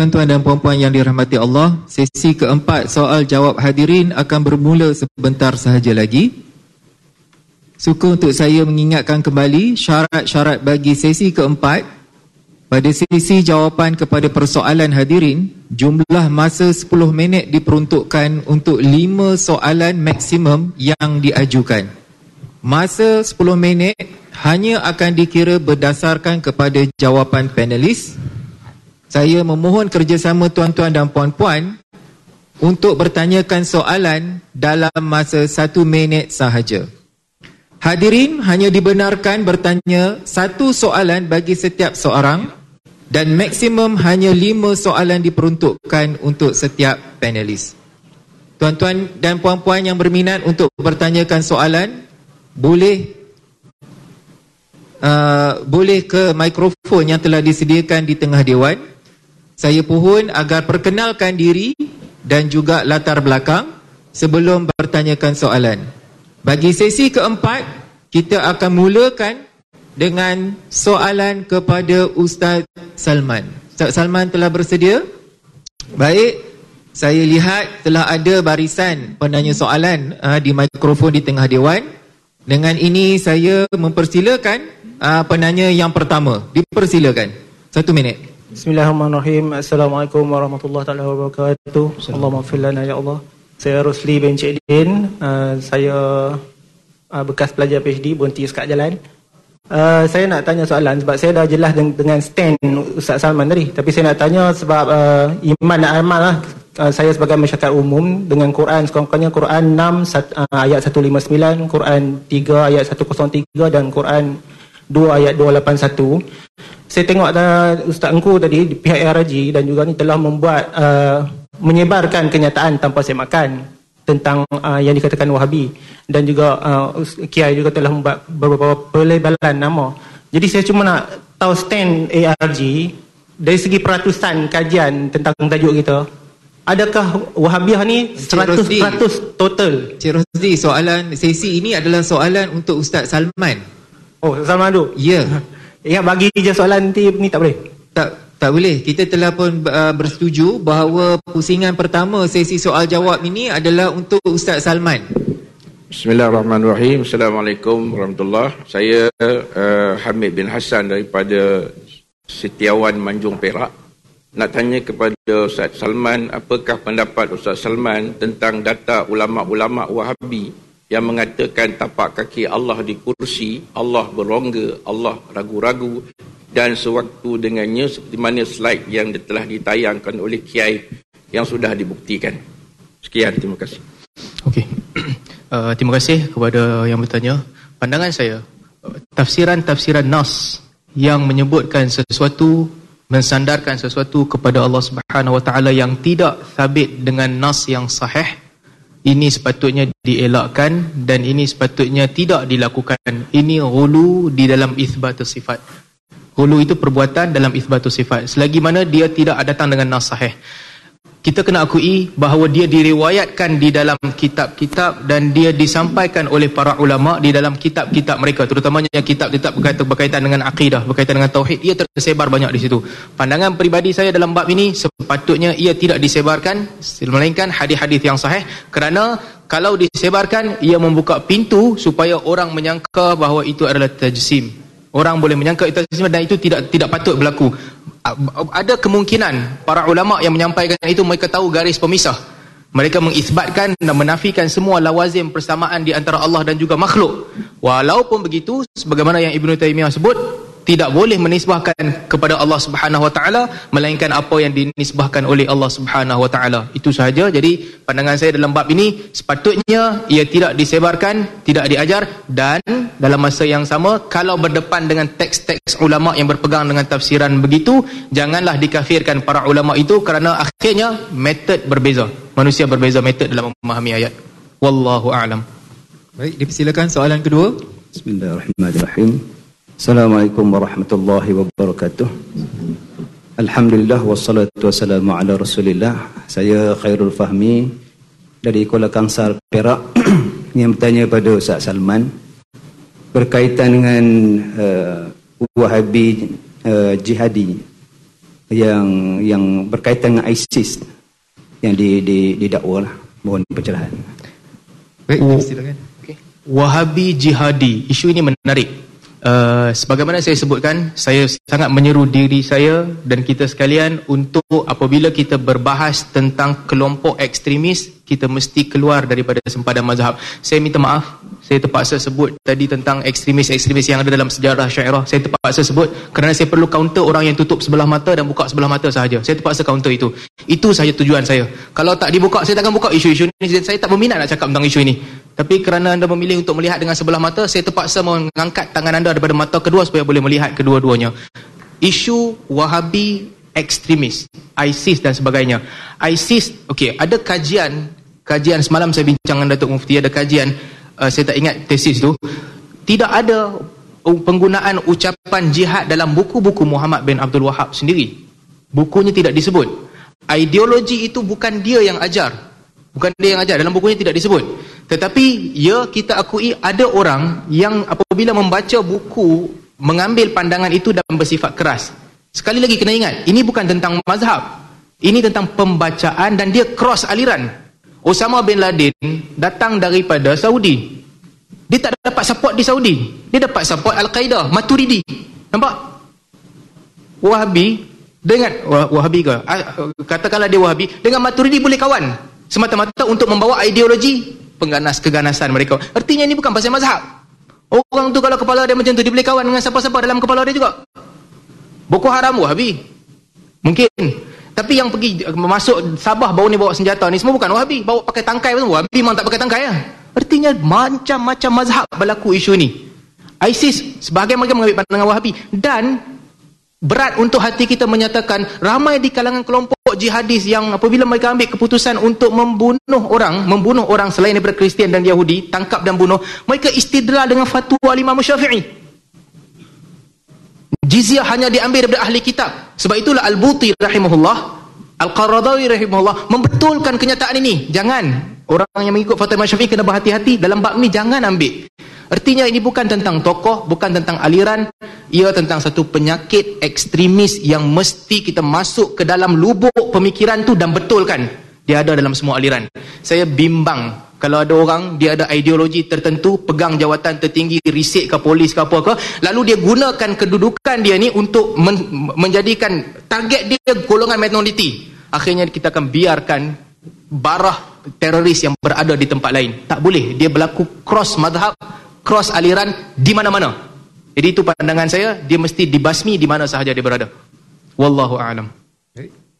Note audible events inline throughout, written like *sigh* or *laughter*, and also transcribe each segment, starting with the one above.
Tuan-tuan dan puan-puan yang dirahmati Allah, sesi keempat soal jawab hadirin akan bermula sebentar sahaja lagi. Suka untuk saya mengingatkan kembali syarat-syarat bagi sesi keempat. Pada sesi jawapan kepada persoalan hadirin, jumlah masa 10 minit diperuntukkan untuk 5 soalan maksimum yang diajukan. Masa 10 minit hanya akan dikira berdasarkan kepada jawapan panelis saya memohon kerjasama tuan-tuan dan puan-puan untuk bertanyakan soalan dalam masa satu minit sahaja. Hadirin hanya dibenarkan bertanya satu soalan bagi setiap seorang dan maksimum hanya lima soalan diperuntukkan untuk setiap panelis. Tuan-tuan dan puan-puan yang berminat untuk bertanyakan soalan, boleh uh, boleh ke mikrofon yang telah disediakan di tengah dewan. Saya pohon agar perkenalkan diri dan juga latar belakang sebelum bertanyakan soalan. Bagi sesi keempat, kita akan mulakan dengan soalan kepada Ustaz Salman. Ustaz Salman telah bersedia? Baik, saya lihat telah ada barisan penanya soalan uh, di mikrofon di tengah dewan. Dengan ini saya mempersilakan uh, penanya yang pertama. Dipersilakan. Satu minit. Bismillahirrahmanirrahim. Assalamualaikum warahmatullahi taala wabarakatuh. Allahumma fil lana ya Allah. Saya Rosli bin Cik Din. Uh, saya uh, bekas pelajar PhD berhenti sekat jalan. Uh, saya nak tanya soalan sebab saya dah jelas dengan, dengan stand Ustaz Salman tadi. Tapi saya nak tanya sebab uh, iman dan amal lah. Uh, saya sebagai masyarakat umum dengan Quran sekurang-kurangnya Quran 6 sat, uh, ayat 159, Quran 3 ayat 103 dan Quran 2 ayat 281 saya tengok uh, Ustaz Engku tadi di pihak ARG dan juga ni telah membuat uh, menyebarkan kenyataan tanpa saya makan tentang uh, yang dikatakan Wahabi dan juga uh, Kiai juga telah membuat beberapa pelebalan nama. Jadi saya cuma nak tahu stand ARG dari segi peratusan kajian tentang tajuk kita. Adakah Wahabiah ni 100% total? Cik Rosdi, soalan sesi ini adalah soalan untuk Ustaz Salman. Oh, Salman tu? Ya. Yeah. *laughs* Ingat bagi je soalan nanti ni tak boleh? Tak tak boleh. Kita telah pun uh, bersetuju bahawa pusingan pertama sesi soal jawab ini adalah untuk Ustaz Salman. Bismillahirrahmanirrahim. Assalamualaikum warahmatullahi Saya uh, Hamid bin Hassan daripada Setiawan Manjung Perak. Nak tanya kepada Ustaz Salman, apakah pendapat Ustaz Salman tentang data ulama-ulama Wahabi yang mengatakan tapak kaki Allah di kursi, Allah berongga, Allah ragu-ragu dan sewaktu dengannya seperti mana slide yang telah ditayangkan oleh Kiai yang sudah dibuktikan. Sekian, terima kasih. Okey. *clears throat* Uh, terima kasih kepada yang bertanya. Pandangan saya, tafsiran-tafsiran Nas yang menyebutkan sesuatu mensandarkan sesuatu kepada Allah Subhanahu Wa Taala yang tidak sabit dengan nas yang sahih ini sepatutnya dielakkan dan ini sepatutnya tidak dilakukan. Ini hulu di dalam isbatus sifat. Hulu itu perbuatan dalam isbatus sifat. Selagi mana dia tidak datang dengan nas sahih kita kena akui bahawa dia diriwayatkan di dalam kitab-kitab dan dia disampaikan oleh para ulama di dalam kitab-kitab mereka. Terutamanya kitab-kitab berkaitan, dengan akidah berkaitan dengan tauhid ia tersebar banyak di situ. Pandangan peribadi saya dalam bab ini sepatutnya ia tidak disebarkan melainkan hadis-hadis yang sahih. Kerana kalau disebarkan ia membuka pintu supaya orang menyangka bahawa itu adalah tajsim. Orang boleh menyangka itu tajsim dan itu tidak tidak patut berlaku ada kemungkinan para ulama yang menyampaikan itu mereka tahu garis pemisah. Mereka mengisbatkan dan menafikan semua lawazim persamaan di antara Allah dan juga makhluk. Walaupun begitu sebagaimana yang Ibnu Taimiyah sebut tidak boleh menisbahkan kepada Allah Subhanahu Wa Taala melainkan apa yang dinisbahkan oleh Allah Subhanahu Wa Taala. Itu sahaja. Jadi pandangan saya dalam bab ini sepatutnya ia tidak disebarkan tidak diajar dan dalam masa yang sama kalau berdepan dengan teks-teks ulama yang berpegang dengan tafsiran begitu janganlah dikafirkan para ulama itu kerana akhirnya metod berbeza. Manusia berbeza metod dalam memahami ayat. Wallahu a'lam. Baik dipersilakan soalan kedua. Bismillahirrahmanirrahim Assalamualaikum warahmatullahi wabarakatuh. Alhamdulillah wassalatu wassalamu ala Rasulillah. Saya Khairul Fahmi dari Kuala Kangsar Perak *clears throat* yang bertanya pada Ustaz Salman berkaitan dengan uh, Wahabi uh, Jihadi. yang yang berkaitan dengan ISIS yang di di didakwa lah. Mohon pencerahan. Baik, Oh. silakan. Okay. Wahabi jihadi. Isu ini menarik. Uh, sebagaimana saya sebutkan, saya sangat menyeru diri saya dan kita sekalian untuk apabila kita berbahas tentang kelompok ekstremis, kita mesti keluar daripada sempadan mazhab. Saya minta maaf, saya terpaksa sebut tadi tentang ekstremis-ekstremis yang ada dalam sejarah syairah. Saya terpaksa sebut kerana saya perlu counter orang yang tutup sebelah mata dan buka sebelah mata sahaja. Saya terpaksa counter itu. Itu sahaja tujuan saya. Kalau tak dibuka, saya takkan buka isu-isu ini. Saya tak berminat nak cakap tentang isu ini. Tapi kerana anda memilih untuk melihat dengan sebelah mata, saya terpaksa mengangkat tangan anda daripada mata kedua supaya boleh melihat kedua-duanya. Isu Wahabi ekstremis, ISIS dan sebagainya. ISIS, okey, ada kajian, kajian semalam saya bincang dengan Datuk Mufti, ada kajian, uh, saya tak ingat tesis tu, tidak ada penggunaan ucapan jihad dalam buku-buku Muhammad bin Abdul Wahab sendiri. Bukunya tidak disebut. Ideologi itu bukan dia yang ajar. Bukan dia yang ajar, dalam bukunya tidak disebut. Tetapi ya kita akui ada orang yang apabila membaca buku mengambil pandangan itu dan bersifat keras. Sekali lagi kena ingat, ini bukan tentang mazhab. Ini tentang pembacaan dan dia cross aliran. Osama bin Laden datang daripada Saudi. Dia tak dapat support di Saudi. Dia dapat support Al-Qaeda, Maturidi. Nampak? Wahabi dengan Wah- Wahabi ke? Ah, Katakanlah dia Wahabi, dengan Maturidi boleh kawan. Semata-mata untuk membawa ideologi pengganas keganasan mereka. Artinya ini bukan pasal mazhab. Orang tu kalau kepala dia macam tu dia boleh kawan dengan siapa-siapa dalam kepala dia juga. Boko Haram Wahabi. Mungkin. Tapi yang pergi masuk Sabah baru ni bawa senjata ni semua bukan Wahabi. Bawa pakai tangkai pun Wahabi memang tak pakai tangkai lah. Artinya macam-macam mazhab berlaku isu ni. ISIS sebahagian mereka mengambil pandangan Wahabi dan berat untuk hati kita menyatakan ramai di kalangan kelompok jihadis yang apabila mereka ambil keputusan untuk membunuh orang, membunuh orang selain daripada Kristian dan Yahudi, tangkap dan bunuh, mereka istidlal dengan fatwa Imam Syafi'i. Jizyah hanya diambil daripada ahli kitab. Sebab itulah Al-Buti rahimahullah, Al-Qaradawi rahimahullah membetulkan kenyataan ini. Jangan orang yang mengikut fatwa Imam Syafi'i kena berhati-hati dalam bab ni jangan ambil. Artinya ini bukan tentang tokoh, bukan tentang aliran, ia tentang satu penyakit ekstremis yang mesti kita masuk ke dalam lubuk pemikiran tu dan betulkan. Dia ada dalam semua aliran. Saya bimbang kalau ada orang dia ada ideologi tertentu, pegang jawatan tertinggi, risik ke polis ke apa ke, lalu dia gunakan kedudukan dia ni untuk men- menjadikan target dia golongan minoriti. Akhirnya kita akan biarkan barah teroris yang berada di tempat lain. Tak boleh. Dia berlaku cross madhab, cross aliran di mana-mana. Jadi itu pandangan saya, dia mesti dibasmi di mana sahaja dia berada. Wallahu a'lam.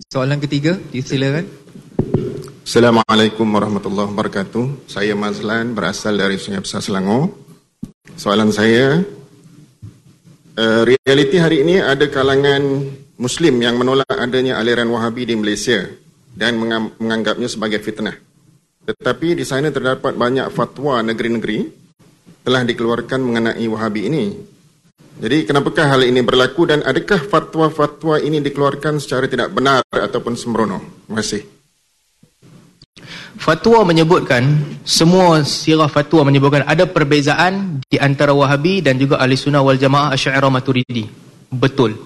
Soalan ketiga, silakan. Assalamualaikum warahmatullahi wabarakatuh. Saya Mazlan berasal dari Sungai Besar Selangor. Soalan saya, uh, realiti hari ini ada kalangan Muslim yang menolak adanya aliran Wahabi di Malaysia dan menganggapnya sebagai fitnah. Tetapi di sana terdapat banyak fatwa negeri-negeri telah dikeluarkan mengenai Wahabi ini. Jadi kenapakah hal ini berlaku dan adakah fatwa-fatwa ini dikeluarkan secara tidak benar ataupun sembrono? Terima kasih. Fatwa menyebutkan, semua sirah fatwa menyebutkan ada perbezaan di antara Wahabi dan juga Ahli Sunnah wal Jamaah Asy'ariyah Maturidi. Betul.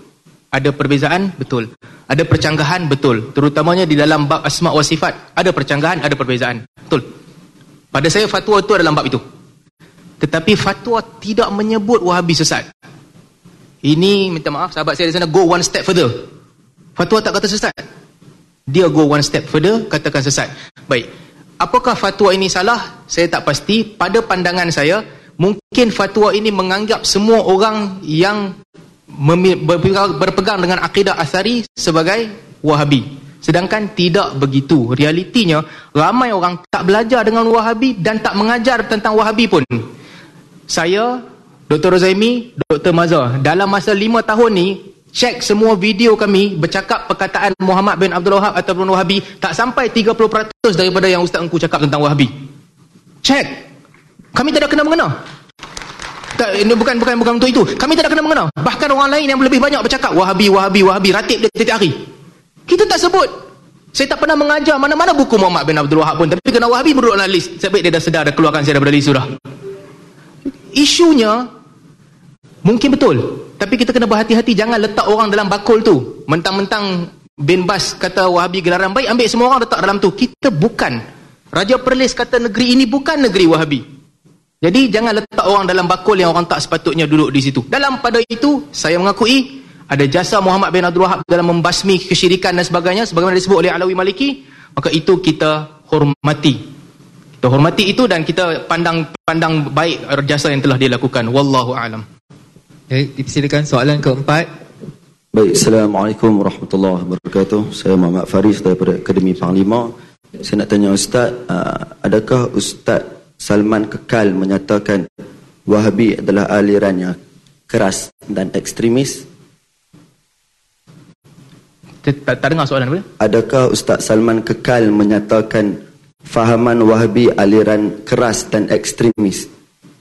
Ada perbezaan? Betul. Ada percanggahan? Betul. Terutamanya di dalam bab asma wa sifat, ada percanggahan, ada perbezaan. Betul. Pada saya fatwa itu dalam bab itu. Tetapi fatwa tidak menyebut Wahabi sesat. Ini minta maaf sahabat saya di sana go one step further. Fatwa tak kata sesat. Dia go one step further katakan sesat. Baik. Apakah fatwa ini salah? Saya tak pasti. Pada pandangan saya, mungkin fatwa ini menganggap semua orang yang berpegang dengan akidah asari sebagai Wahabi. Sedangkan tidak begitu. Realitinya, ramai orang tak belajar dengan Wahabi dan tak mengajar tentang Wahabi pun. Saya, Dr. Rozaimi, Dr. Mazhar, dalam masa lima tahun ni, cek semua video kami bercakap perkataan Muhammad bin Abdul Wahab ataupun Wahabi, tak sampai 30% daripada yang Ustaz Engku cakap tentang Wahabi. Cek. Kami tidak kena mengena. Tak, ini bukan bukan bukan untuk itu. Kami tidak kena mengena. Bahkan orang lain yang lebih banyak bercakap Wahabi, Wahabi, Wahabi, ratib dia setiap hari. Kita tak sebut. Saya tak pernah mengajar mana-mana buku Muhammad bin Abdul Wahab pun. Tapi kena Wahabi duduk dalam list. Sebab dia dah sedar, dah keluarkan saya daripada list sudah. Isunya mungkin betul. Tapi kita kena berhati-hati jangan letak orang dalam bakul tu. Mentang-mentang bin Bas kata Wahabi gelaran baik, ambil semua orang letak dalam tu. Kita bukan. Raja Perlis kata negeri ini bukan negeri Wahabi. Jadi jangan letak orang dalam bakul yang orang tak sepatutnya duduk di situ. Dalam pada itu, saya mengakui ada jasa Muhammad bin Abdul Wahab dalam membasmi kesyirikan dan sebagainya sebagaimana disebut oleh Alawi Maliki, maka itu kita hormati. Kita hormati itu dan kita pandang pandang baik jasa yang telah dilakukan. Wallahu alam. Baik, dipersilakan soalan keempat. Baik, Assalamualaikum warahmatullahi wabarakatuh. Saya Muhammad Faris daripada Akademi Panglima. Saya nak tanya Ustaz, uh, adakah Ustaz Salman kekal menyatakan Wahabi adalah aliran yang keras dan ekstremis? Tak, tak dengar soalan apa? Adakah Ustaz Salman kekal menyatakan fahaman Wahabi aliran keras dan ekstremis.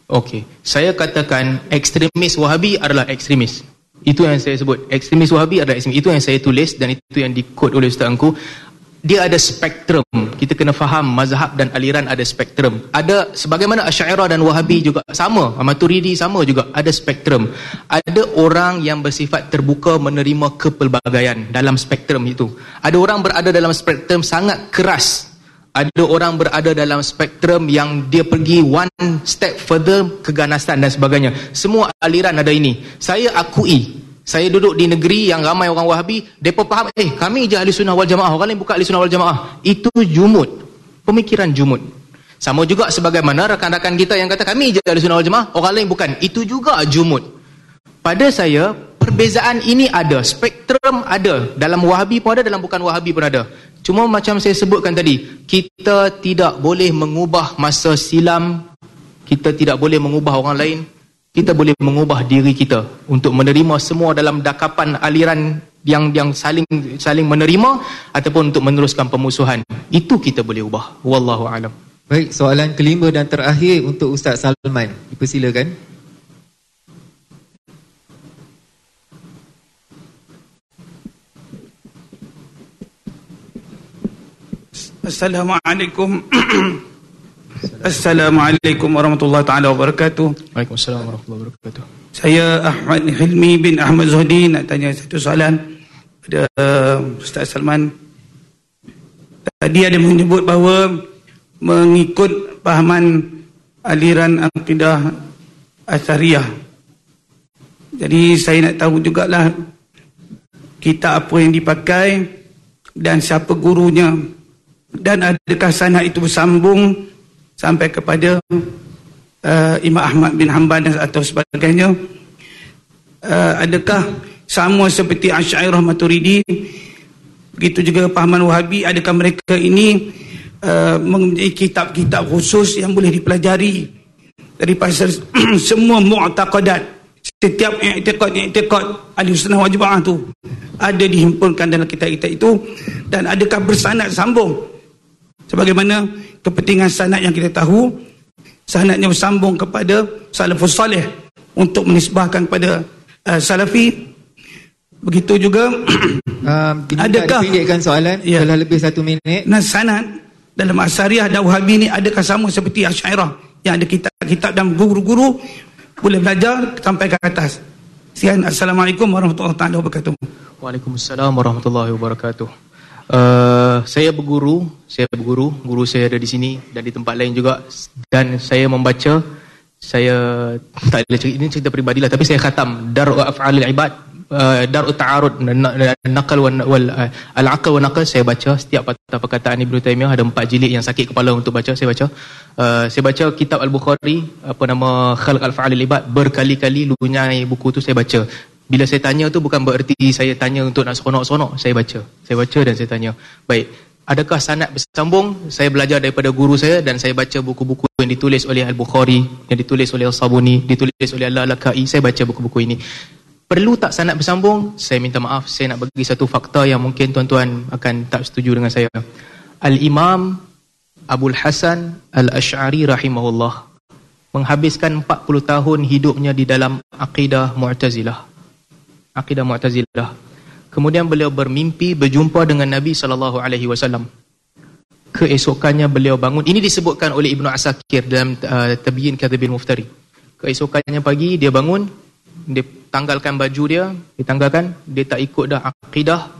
Okey, saya katakan ekstremis Wahabi adalah ekstremis. Itu yang saya sebut. Ekstremis Wahabi adalah ekstremis. Itu yang saya tulis dan itu yang dikod oleh Ustaz Angku. Dia ada spektrum. Kita kena faham mazhab dan aliran ada spektrum. Ada sebagaimana Asy'ariyah dan Wahabi juga sama, Maturidi sama juga ada spektrum. Ada orang yang bersifat terbuka menerima kepelbagaian dalam spektrum itu. Ada orang berada dalam spektrum sangat keras ada orang berada dalam spektrum yang dia pergi one step further keganasan dan sebagainya. Semua aliran ada ini. Saya akui. Saya duduk di negeri yang ramai orang wahabi. Mereka faham, eh kami je ahli sunnah wal jamaah. Orang lain buka ahli sunnah wal jamaah. Itu jumud. Pemikiran jumud. Sama juga sebagaimana rakan-rakan kita yang kata kami je ahli sunnah wal jamaah. Orang lain bukan. Itu juga jumud. Pada saya, perbezaan ini ada. Spektrum ada. Dalam wahabi pun ada, dalam bukan wahabi pun ada. Cuma macam saya sebutkan tadi, kita tidak boleh mengubah masa silam, kita tidak boleh mengubah orang lain, kita boleh mengubah diri kita untuk menerima semua dalam dakapan aliran yang yang saling saling menerima ataupun untuk meneruskan pemusuhan. Itu kita boleh ubah. Wallahu alam. Baik, soalan kelima dan terakhir untuk Ustaz Salman. Dipersilakan. Assalamualaikum *clears throat* Assalamualaikum warahmatullahi taala wabarakatuh. Waalaikumsalam warahmatullahi wabarakatuh. Saya Ahmad Hilmi bin Ahmad Zuhdi nak tanya satu soalan pada uh, Ustaz Salman. Tadi ada menyebut bahawa mengikut pahaman aliran akidah Asariyah. Jadi saya nak tahu jugalah kita apa yang dipakai dan siapa gurunya dan adakah sanad itu bersambung sampai kepada uh, Imam Ahmad bin Hanbal atau sebagainya? Uh, adakah sama seperti Asy'ariyah Maturidi begitu juga pahaman Wahabi adakah mereka ini uh, mempunyai kitab-kitab khusus yang boleh dipelajari daripada *clears throat* semua mu'taqadat? Setiap i'tiqad-i'tiqad ahli sunnah wal jamaah tu ada dihimpunkan dalam kitab-kitab itu. Dan adakah bersanad sambung sebagaimana kepentingan sanad yang kita tahu sanadnya bersambung kepada salafus salih untuk menisbahkan kepada uh, salafi. Begitu juga *coughs* um, adakah dipindahkan soalan ya, telah lebih satu minit? Nah sanad dalam asariah dan wahabi ni adakah sama seperti asyairah yang ada kitab-kitab dan guru-guru? Boleh belajar sampai ke atas. Sekian. Assalamualaikum warahmatullahi wabarakatuh. Waalaikumsalam warahmatullahi wabarakatuh Uh, saya berguru, saya berguru, guru saya ada di sini dan di tempat lain juga. Dan saya membaca saya tak ada cerita ini cerita pribadilah tapi saya khatam. Darul Af'alil Ibad uh, Darul Ta'arud Naqal wal uh, Al-Aqal wa Naqal saya baca setiap patah perkataan Ibnu Taimiyah ada empat jilid yang sakit kepala untuk baca saya baca. Uh, saya baca kitab Al-Bukhari apa nama Khalq Al-Fa'alil Ibad berkali-kali lunyai buku tu saya baca bila saya tanya tu bukan bererti saya tanya untuk nak seronok-seronok. Saya baca. Saya baca dan saya tanya. Baik. Adakah sanad bersambung? Saya belajar daripada guru saya dan saya baca buku-buku yang ditulis oleh Al-Bukhari, yang ditulis oleh Al-Sabuni, ditulis oleh Al-Lakai. Saya baca buku-buku ini. Perlu tak sanad bersambung? Saya minta maaf. Saya nak bagi satu fakta yang mungkin tuan-tuan akan tak setuju dengan saya. Al-Imam Abul Hasan Al-Ash'ari rahimahullah menghabiskan 40 tahun hidupnya di dalam akidah Mu'tazilah akidah Mu'tazilah. Kemudian beliau bermimpi berjumpa dengan Nabi sallallahu alaihi wasallam. Keesokannya beliau bangun. Ini disebutkan oleh Ibnu Asakir dalam uh, Tabyin Kadhibil Muftari. Keesokannya pagi dia bangun, dia tanggalkan baju dia, dia tanggalkan, dia tak ikut dah akidah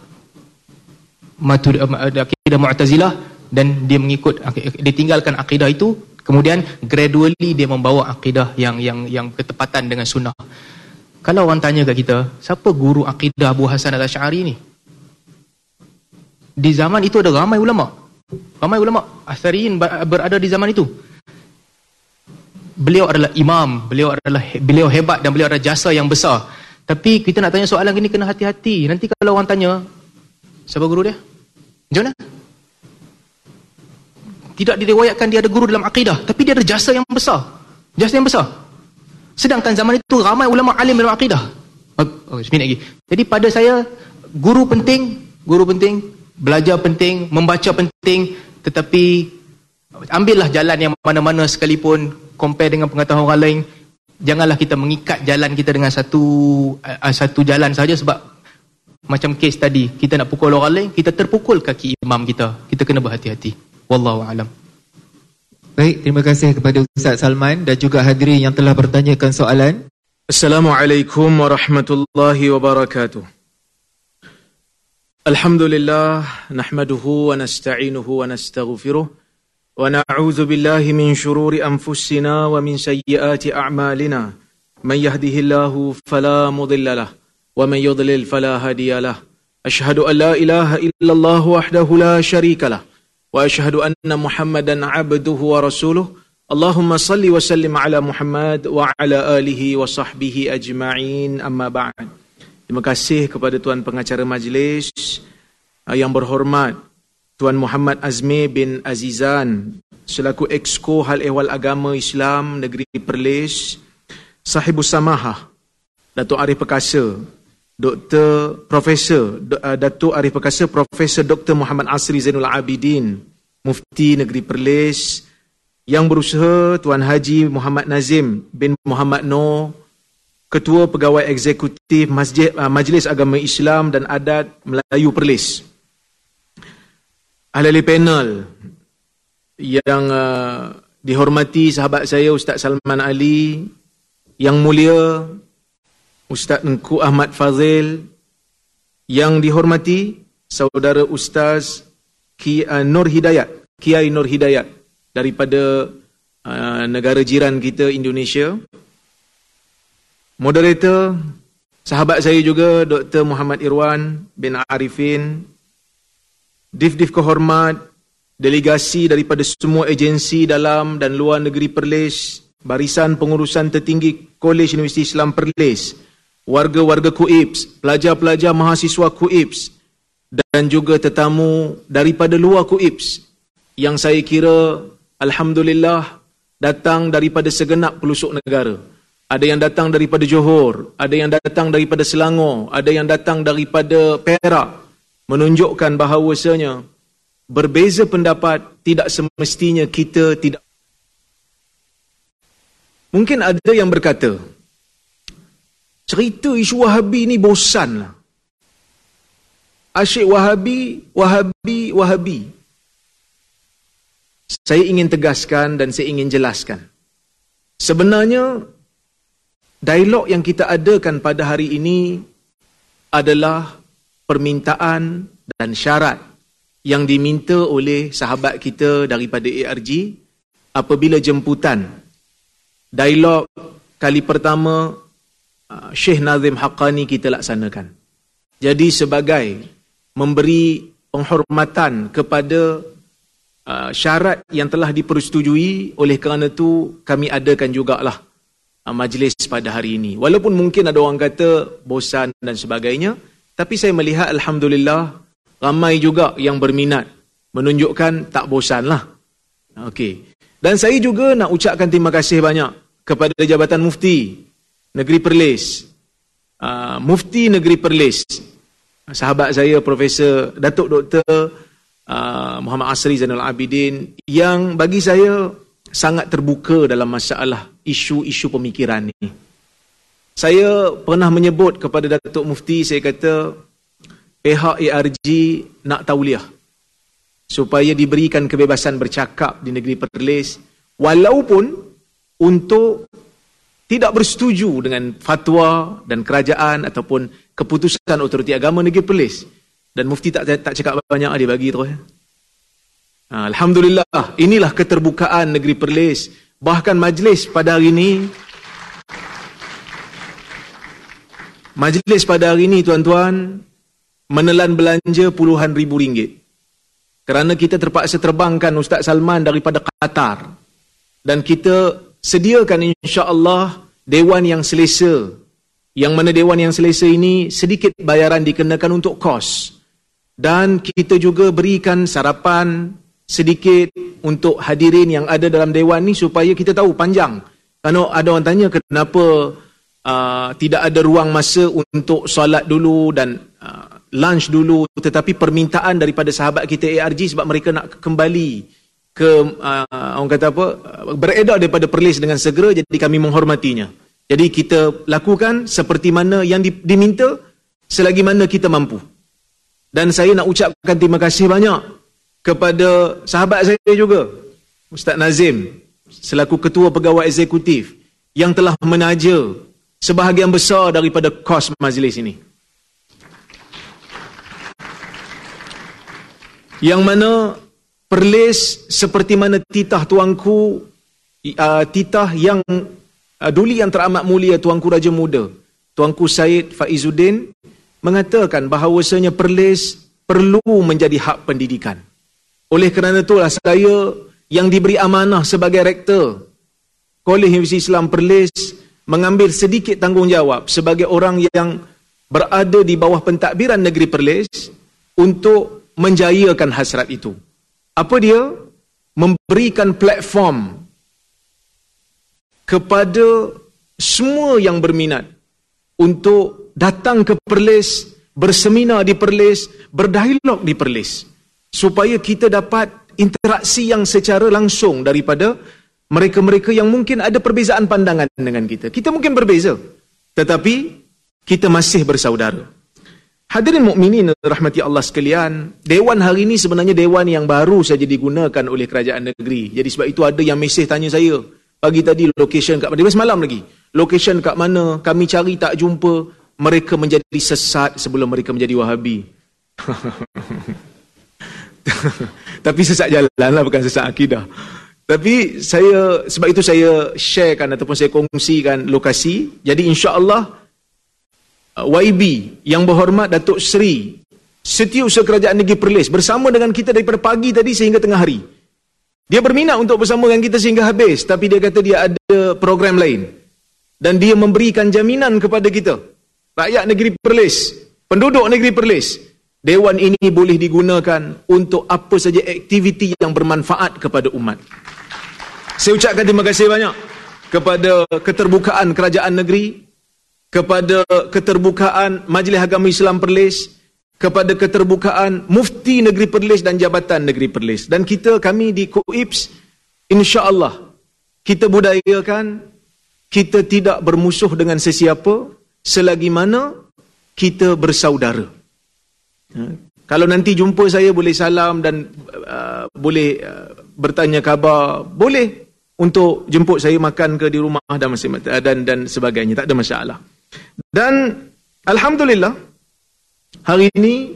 matur akidah Mu'tazilah dan dia mengikut dia tinggalkan akidah itu kemudian gradually dia membawa akidah yang yang yang ketepatan dengan sunnah kalau orang tanya kat kita siapa guru akidah Abu Hasan al-Asy'ari ni di zaman itu ada ramai ulama ramai ulama asariin berada di zaman itu beliau adalah imam beliau adalah beliau hebat dan beliau ada jasa yang besar tapi kita nak tanya soalan gini kena hati-hati nanti kalau orang tanya siapa guru dia mana? Tidak diriwayatkan dia ada guru dalam akidah. Tapi dia ada jasa yang besar. Jasa yang besar. Sedangkan zaman itu ramai ulama alim dalam akidah. Oh, oh, lagi. Jadi pada saya, guru penting, guru penting, belajar penting, membaca penting, tetapi ambillah jalan yang mana-mana sekalipun compare dengan pengetahuan orang lain. Janganlah kita mengikat jalan kita dengan satu uh, satu jalan saja sebab macam kes tadi, kita nak pukul orang lain, kita terpukul kaki imam kita. Kita kena berhati-hati. Wallahu a'lam. Baik, terima kasih kepada Ustaz Salman dan juga hadirin yang telah bertanyakan soalan. Assalamualaikum warahmatullahi wabarakatuh. Alhamdulillah, nahmaduhu wa nasta'inuhu wa nastaghfiruh wa na'udzu billahi min shururi anfusina wa min sayyiati a'malina. Man yahdihillahu fala mudhillalah wa man yudlil fala hadiyalah. Ashhadu an la ilaha illallah wahdahu la sharikalah. وأشهد أن محمدا عبده ورسوله اللهم صل وسلم على محمد وعلى آله وصحبه أجمعين أما بعد Terima kasih kepada Tuan Pengacara Majlis uh, yang berhormat Tuan Muhammad Azmi bin Azizan selaku Exco Hal Ehwal Agama Islam Negeri Perlis Sahibus Samahah Datuk Arif Perkasa Dr. Profesor uh, Datuk Arif Perkasa Profesor Dr. Muhammad Asri Zainul Abidin Mufti Negeri Perlis yang berusaha Tuan Haji Muhammad Nazim bin Muhammad Noor Ketua Pegawai Eksekutif Masjid uh, Majlis Agama Islam dan Adat Melayu Perlis Ahli panel yang uh, dihormati sahabat saya Ustaz Salman Ali yang mulia Ustaz Engku Ahmad Fazil yang dihormati saudara Ustaz Ki, uh, Nur Hidayat, Kiai Nur Hidayat daripada uh, negara jiran kita Indonesia. Moderator, sahabat saya juga Dr. Muhammad Irwan bin Arifin, Dif-Dif Kehormat, delegasi daripada semua agensi dalam dan luar negeri Perlis, barisan pengurusan tertinggi Kolej Universiti Islam Perlis, warga-warga KUIPS, pelajar-pelajar mahasiswa KUIPS dan juga tetamu daripada luar KUIPS yang saya kira Alhamdulillah datang daripada segenap pelusuk negara. Ada yang datang daripada Johor, ada yang datang daripada Selangor, ada yang datang daripada Perak menunjukkan bahawasanya berbeza pendapat tidak semestinya kita tidak Mungkin ada yang berkata, cerita isu Wahabi ni bosan lah. Asyik Wahabi, Wahabi, Wahabi. Saya ingin tegaskan dan saya ingin jelaskan. Sebenarnya, dialog yang kita adakan pada hari ini adalah permintaan dan syarat yang diminta oleh sahabat kita daripada ARG apabila jemputan dialog kali pertama Syekh Nazim Haqqani kita laksanakan. Jadi sebagai memberi penghormatan kepada uh, syarat yang telah dipersetujui oleh kerana itu kami adakan jugalah uh, majlis pada hari ini. Walaupun mungkin ada orang kata bosan dan sebagainya, tapi saya melihat Alhamdulillah ramai juga yang berminat menunjukkan tak bosanlah. Okey. Dan saya juga nak ucapkan terima kasih banyak kepada Jabatan Mufti Negeri Perlis. Uh, Mufti Negeri Perlis. Sahabat saya Profesor Datuk Doktor uh, Muhammad Asri Zainal Abidin yang bagi saya sangat terbuka dalam masalah isu-isu pemikiran ini. Saya pernah menyebut kepada Datuk Mufti, saya kata pihak ARG nak tauliah supaya diberikan kebebasan bercakap di negeri Perlis walaupun untuk tidak bersetuju dengan fatwa dan kerajaan ataupun keputusan otoriti agama negeri Perlis. Dan mufti tak tak cakap banyak dia bagi terus. Ha, Alhamdulillah, inilah keterbukaan negeri Perlis. Bahkan majlis pada hari ini Majlis pada hari ini tuan-tuan menelan belanja puluhan ribu ringgit. Kerana kita terpaksa terbangkan Ustaz Salman daripada Qatar. Dan kita sediakan insya-Allah dewan yang selesa. Yang mana dewan yang selesa ini sedikit bayaran dikenakan untuk kos. Dan kita juga berikan sarapan sedikit untuk hadirin yang ada dalam dewan ni supaya kita tahu panjang. Kalau ada orang tanya kenapa uh, tidak ada ruang masa untuk solat dulu dan uh, lunch dulu tetapi permintaan daripada sahabat kita ARG sebab mereka nak kembali ke uh, orang kata apa beredar daripada perlis dengan segera jadi kami menghormatinya jadi kita lakukan seperti mana yang di, diminta selagi mana kita mampu dan saya nak ucapkan terima kasih banyak kepada sahabat saya juga Ustaz Nazim selaku ketua pegawai eksekutif yang telah menaja sebahagian besar daripada kos majlis ini. Yang mana perlis seperti mana titah tuanku, uh, titah yang uh, duli yang teramat mulia tuanku Raja Muda, tuanku Said Faizuddin, mengatakan bahawasanya perlis perlu menjadi hak pendidikan. Oleh kerana itulah saya yang diberi amanah sebagai rektor Kolej Universiti Islam Perlis mengambil sedikit tanggungjawab sebagai orang yang berada di bawah pentadbiran negeri Perlis untuk menjayakan hasrat itu. Apa dia? Memberikan platform kepada semua yang berminat untuk datang ke Perlis, berseminar di Perlis, berdialog di Perlis supaya kita dapat interaksi yang secara langsung daripada mereka-mereka yang mungkin ada perbezaan pandangan dengan kita. Kita mungkin berbeza. Tetapi kita masih bersaudara. Hadirin mukminin rahmati Allah sekalian, dewan hari ini sebenarnya dewan yang baru saja digunakan oleh kerajaan negeri. Jadi sebab itu ada yang mesej tanya saya, pagi tadi location kat mana? Semalam lagi. Location kat mana? Kami cari tak jumpa. Mereka menjadi sesat sebelum mereka menjadi Wahabi. *laughs* Tapi sesat jalan lah bukan sesat akidah. Tapi saya sebab itu saya sharekan ataupun saya kongsikan lokasi. Jadi insya-Allah YB yang berhormat Datuk Seri Setiausaha Kerajaan Negeri Perlis bersama dengan kita daripada pagi tadi sehingga tengah hari. Dia berminat untuk bersama dengan kita sehingga habis tapi dia kata dia ada program lain. Dan dia memberikan jaminan kepada kita. Rakyat Negeri Perlis, penduduk Negeri Perlis, dewan ini boleh digunakan untuk apa saja aktiviti yang bermanfaat kepada umat. Saya ucapkan terima kasih banyak kepada keterbukaan kerajaan negeri, kepada keterbukaan Majlis Agama Islam Perlis, kepada keterbukaan Mufti Negeri Perlis dan Jabatan Negeri Perlis. Dan kita, kami di KOIPS, insya-Allah kita budayakan kita tidak bermusuh dengan sesiapa selagi mana kita bersaudara. Ha? Kalau nanti jumpa saya boleh salam dan uh, boleh uh, bertanya khabar, boleh untuk jemput saya makan ke di rumah dan dan dan sebagainya tak ada masalah dan alhamdulillah hari ini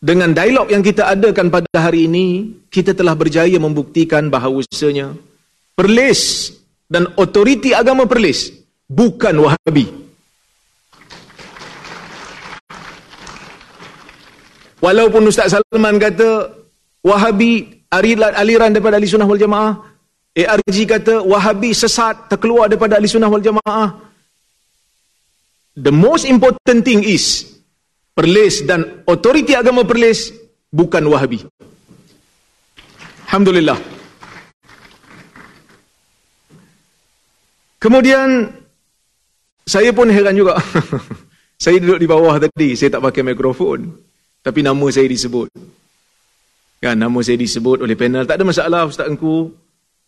dengan dialog yang kita adakan pada hari ini kita telah berjaya membuktikan bahawasanya perlis dan otoriti agama perlis bukan wahabi walaupun Ustaz Salman kata wahabi aliran daripada ahli sunnah wal jamaah. ARG kata wahabi sesat terkeluar daripada ahli sunnah wal jamaah. The most important thing is Perlis dan otoriti agama Perlis bukan wahabi. Alhamdulillah. Kemudian saya pun heran juga. *laughs* saya duduk di bawah tadi, saya tak pakai mikrofon. Tapi nama saya disebut. Kan nama saya disebut oleh panel tak ada masalah ustaz engku.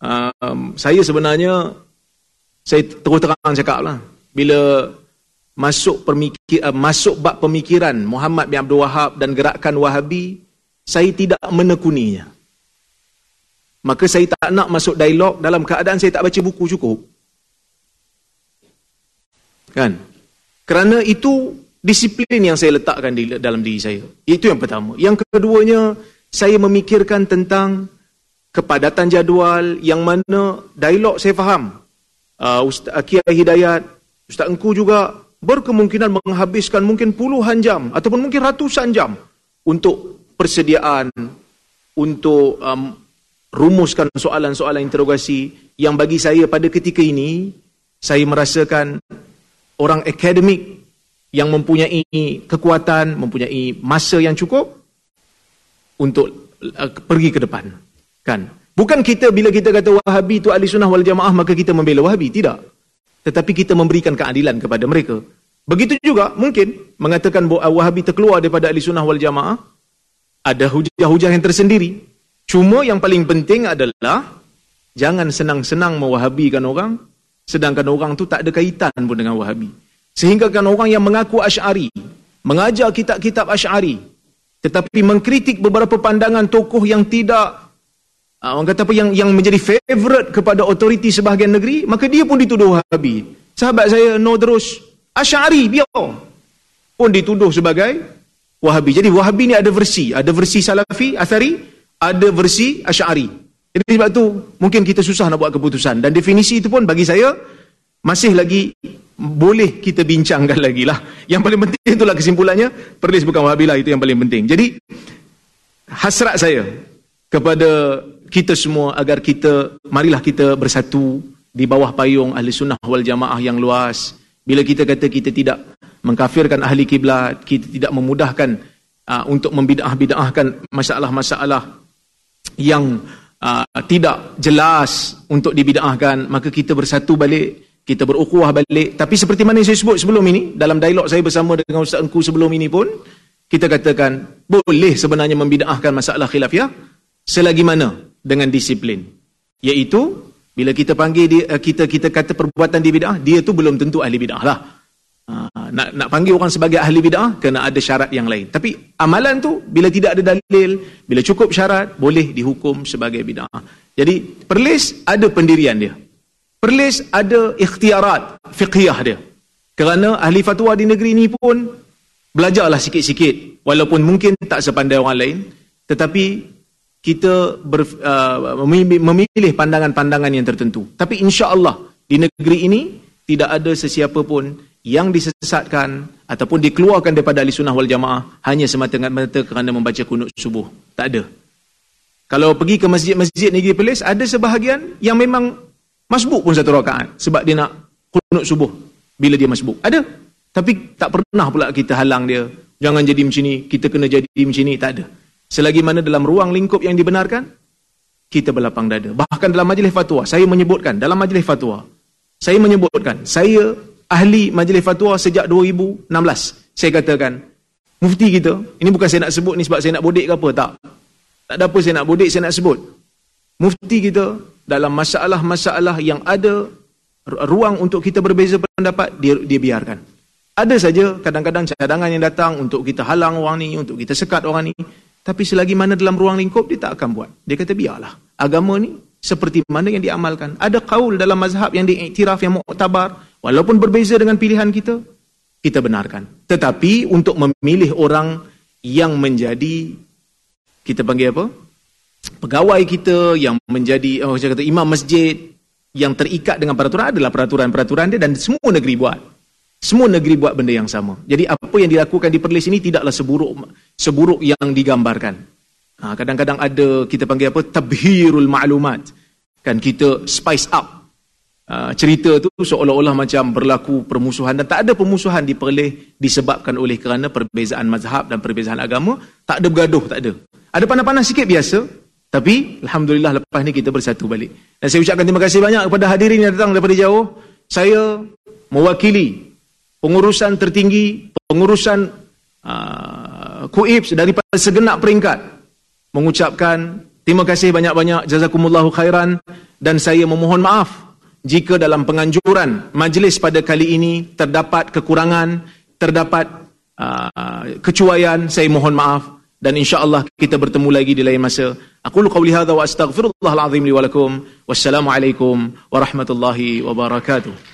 Um, saya sebenarnya saya terus terang cakaplah bila masuk pemikir uh, masuk bab pemikiran Muhammad bin Abdul Wahab dan gerakan Wahabi saya tidak menekuninya. maka saya tak nak masuk dialog dalam keadaan saya tak baca buku cukup. Kan? Kerana itu disiplin yang saya letakkan di dalam diri saya. Itu yang pertama. Yang keduanya, saya memikirkan tentang kepadatan jadual yang mana dialog saya faham. Uh, Ustaz Akia Hidayat, Ustaz Engku juga berkemungkinan menghabiskan mungkin puluhan jam ataupun mungkin ratusan jam untuk persediaan, untuk um, rumuskan soalan-soalan interogasi yang bagi saya pada ketika ini, saya merasakan orang akademik yang mempunyai kekuatan, mempunyai masa yang cukup untuk uh, pergi ke depan. Kan? Bukan kita bila kita kata Wahabi itu ahli sunnah wal jamaah maka kita membela Wahabi. Tidak. Tetapi kita memberikan keadilan kepada mereka. Begitu juga mungkin mengatakan bahawa Wahabi terkeluar daripada ahli sunnah wal jamaah ada hujah-hujah yang tersendiri. Cuma yang paling penting adalah jangan senang-senang mewahabikan orang sedangkan orang tu tak ada kaitan pun dengan Wahabi. Sehingga kan orang yang mengaku Asy'ari mengajar kitab-kitab Asy'ari tetapi mengkritik beberapa pandangan tokoh yang tidak Uh, orang kata apa yang yang menjadi favorite kepada otoriti sebahagian negeri, maka dia pun dituduh Wahabi. Sahabat saya Nodrus Asy'ari biar pun dituduh sebagai Wahabi. Jadi Wahabi ni ada versi, ada versi Salafi, Athari, ada versi Asy'ari. Jadi sebab tu mungkin kita susah nak buat keputusan dan definisi itu pun bagi saya masih lagi boleh kita bincangkan *laughs* lagi lah. Yang paling penting itulah kesimpulannya, perlis bukan Wahabi lah itu yang paling penting. Jadi hasrat saya kepada kita semua agar kita marilah kita bersatu di bawah payung ahli sunnah wal jamaah yang luas. Bila kita kata kita tidak mengkafirkan ahli kiblat kita tidak memudahkan uh, untuk membidah-bidahkan masalah-masalah yang uh, tidak jelas untuk dibidahkan maka kita bersatu balik kita berukhuwah balik. Tapi seperti mana yang saya sebut sebelum ini dalam dialog saya bersama dengan Ustaz Engku sebelum ini pun kita katakan boleh sebenarnya membidahkan masalah khilafiyah selagi mana dengan disiplin. Iaitu bila kita panggil dia, eh, kita kita kata perbuatan di bid'ah, dia tu belum tentu ahli bid'ah lah. Ha, nak nak panggil orang sebagai ahli bid'ah kena ada syarat yang lain. Tapi amalan tu bila tidak ada dalil, bila cukup syarat boleh dihukum sebagai bid'ah. Jadi perlis ada pendirian dia. Perlis ada ikhtiarat fiqhiyah dia. Kerana ahli fatwa di negeri ini pun belajarlah sikit-sikit walaupun mungkin tak sepandai orang lain tetapi kita ber, uh, memilih pandangan-pandangan yang tertentu. Tapi insya Allah di negeri ini tidak ada sesiapa pun yang disesatkan ataupun dikeluarkan daripada ahli sunnah wal jamaah hanya semata-mata kerana membaca kunut subuh. Tak ada. Kalau pergi ke masjid-masjid negeri Perlis, ada sebahagian yang memang masbuk pun satu rakaat sebab dia nak kunut subuh bila dia masbuk. Ada. Tapi tak pernah pula kita halang dia. Jangan jadi macam ni, kita kena jadi macam ni. Tak ada. Selagi mana dalam ruang lingkup yang dibenarkan, kita berlapang dada. Bahkan dalam majlis fatwa, saya menyebutkan, dalam majlis fatwa, saya menyebutkan, saya ahli majlis fatwa sejak 2016. Saya katakan, mufti kita, ini bukan saya nak sebut ni sebab saya nak bodek ke apa, tak. Tak ada apa saya nak bodek, saya nak sebut. Mufti kita, dalam masalah-masalah yang ada ruang untuk kita berbeza pendapat, dia, dia biarkan. Ada saja kadang-kadang cadangan yang datang untuk kita halang orang ni, untuk kita sekat orang ni. Tapi selagi mana dalam ruang lingkup, dia tak akan buat. Dia kata, biarlah. Agama ni seperti mana yang diamalkan. Ada kaul dalam mazhab yang diiktiraf, yang muktabar. Walaupun berbeza dengan pilihan kita, kita benarkan. Tetapi untuk memilih orang yang menjadi, kita panggil apa? Pegawai kita yang menjadi, oh, saya kata, imam masjid, yang terikat dengan peraturan adalah peraturan-peraturan dia dan semua negeri buat. Semua negeri buat benda yang sama. Jadi apa yang dilakukan di Perlis ini tidaklah seburuk seburuk yang digambarkan. Ha, kadang-kadang ha, ada kita panggil apa tabhirul ma'lumat. Kan kita spice up. Ha, cerita tu seolah-olah macam berlaku permusuhan dan tak ada permusuhan di Perlis disebabkan oleh kerana perbezaan mazhab dan perbezaan agama, tak ada bergaduh, tak ada. Ada panas-panas sikit biasa, tapi alhamdulillah lepas ni kita bersatu balik. Dan saya ucapkan terima kasih banyak kepada hadirin yang datang daripada jauh. Saya mewakili pengurusan tertinggi, pengurusan uh, KUIPS daripada segenap peringkat mengucapkan terima kasih banyak-banyak jazakumullahu khairan dan saya memohon maaf jika dalam penganjuran majlis pada kali ini terdapat kekurangan, terdapat uh, kecuaian, saya mohon maaf dan insya-Allah kita bertemu lagi di lain masa. Aku lu qauli hadza wa astaghfirullahal azim li wa lakum. Wassalamualaikum warahmatullahi wabarakatuh.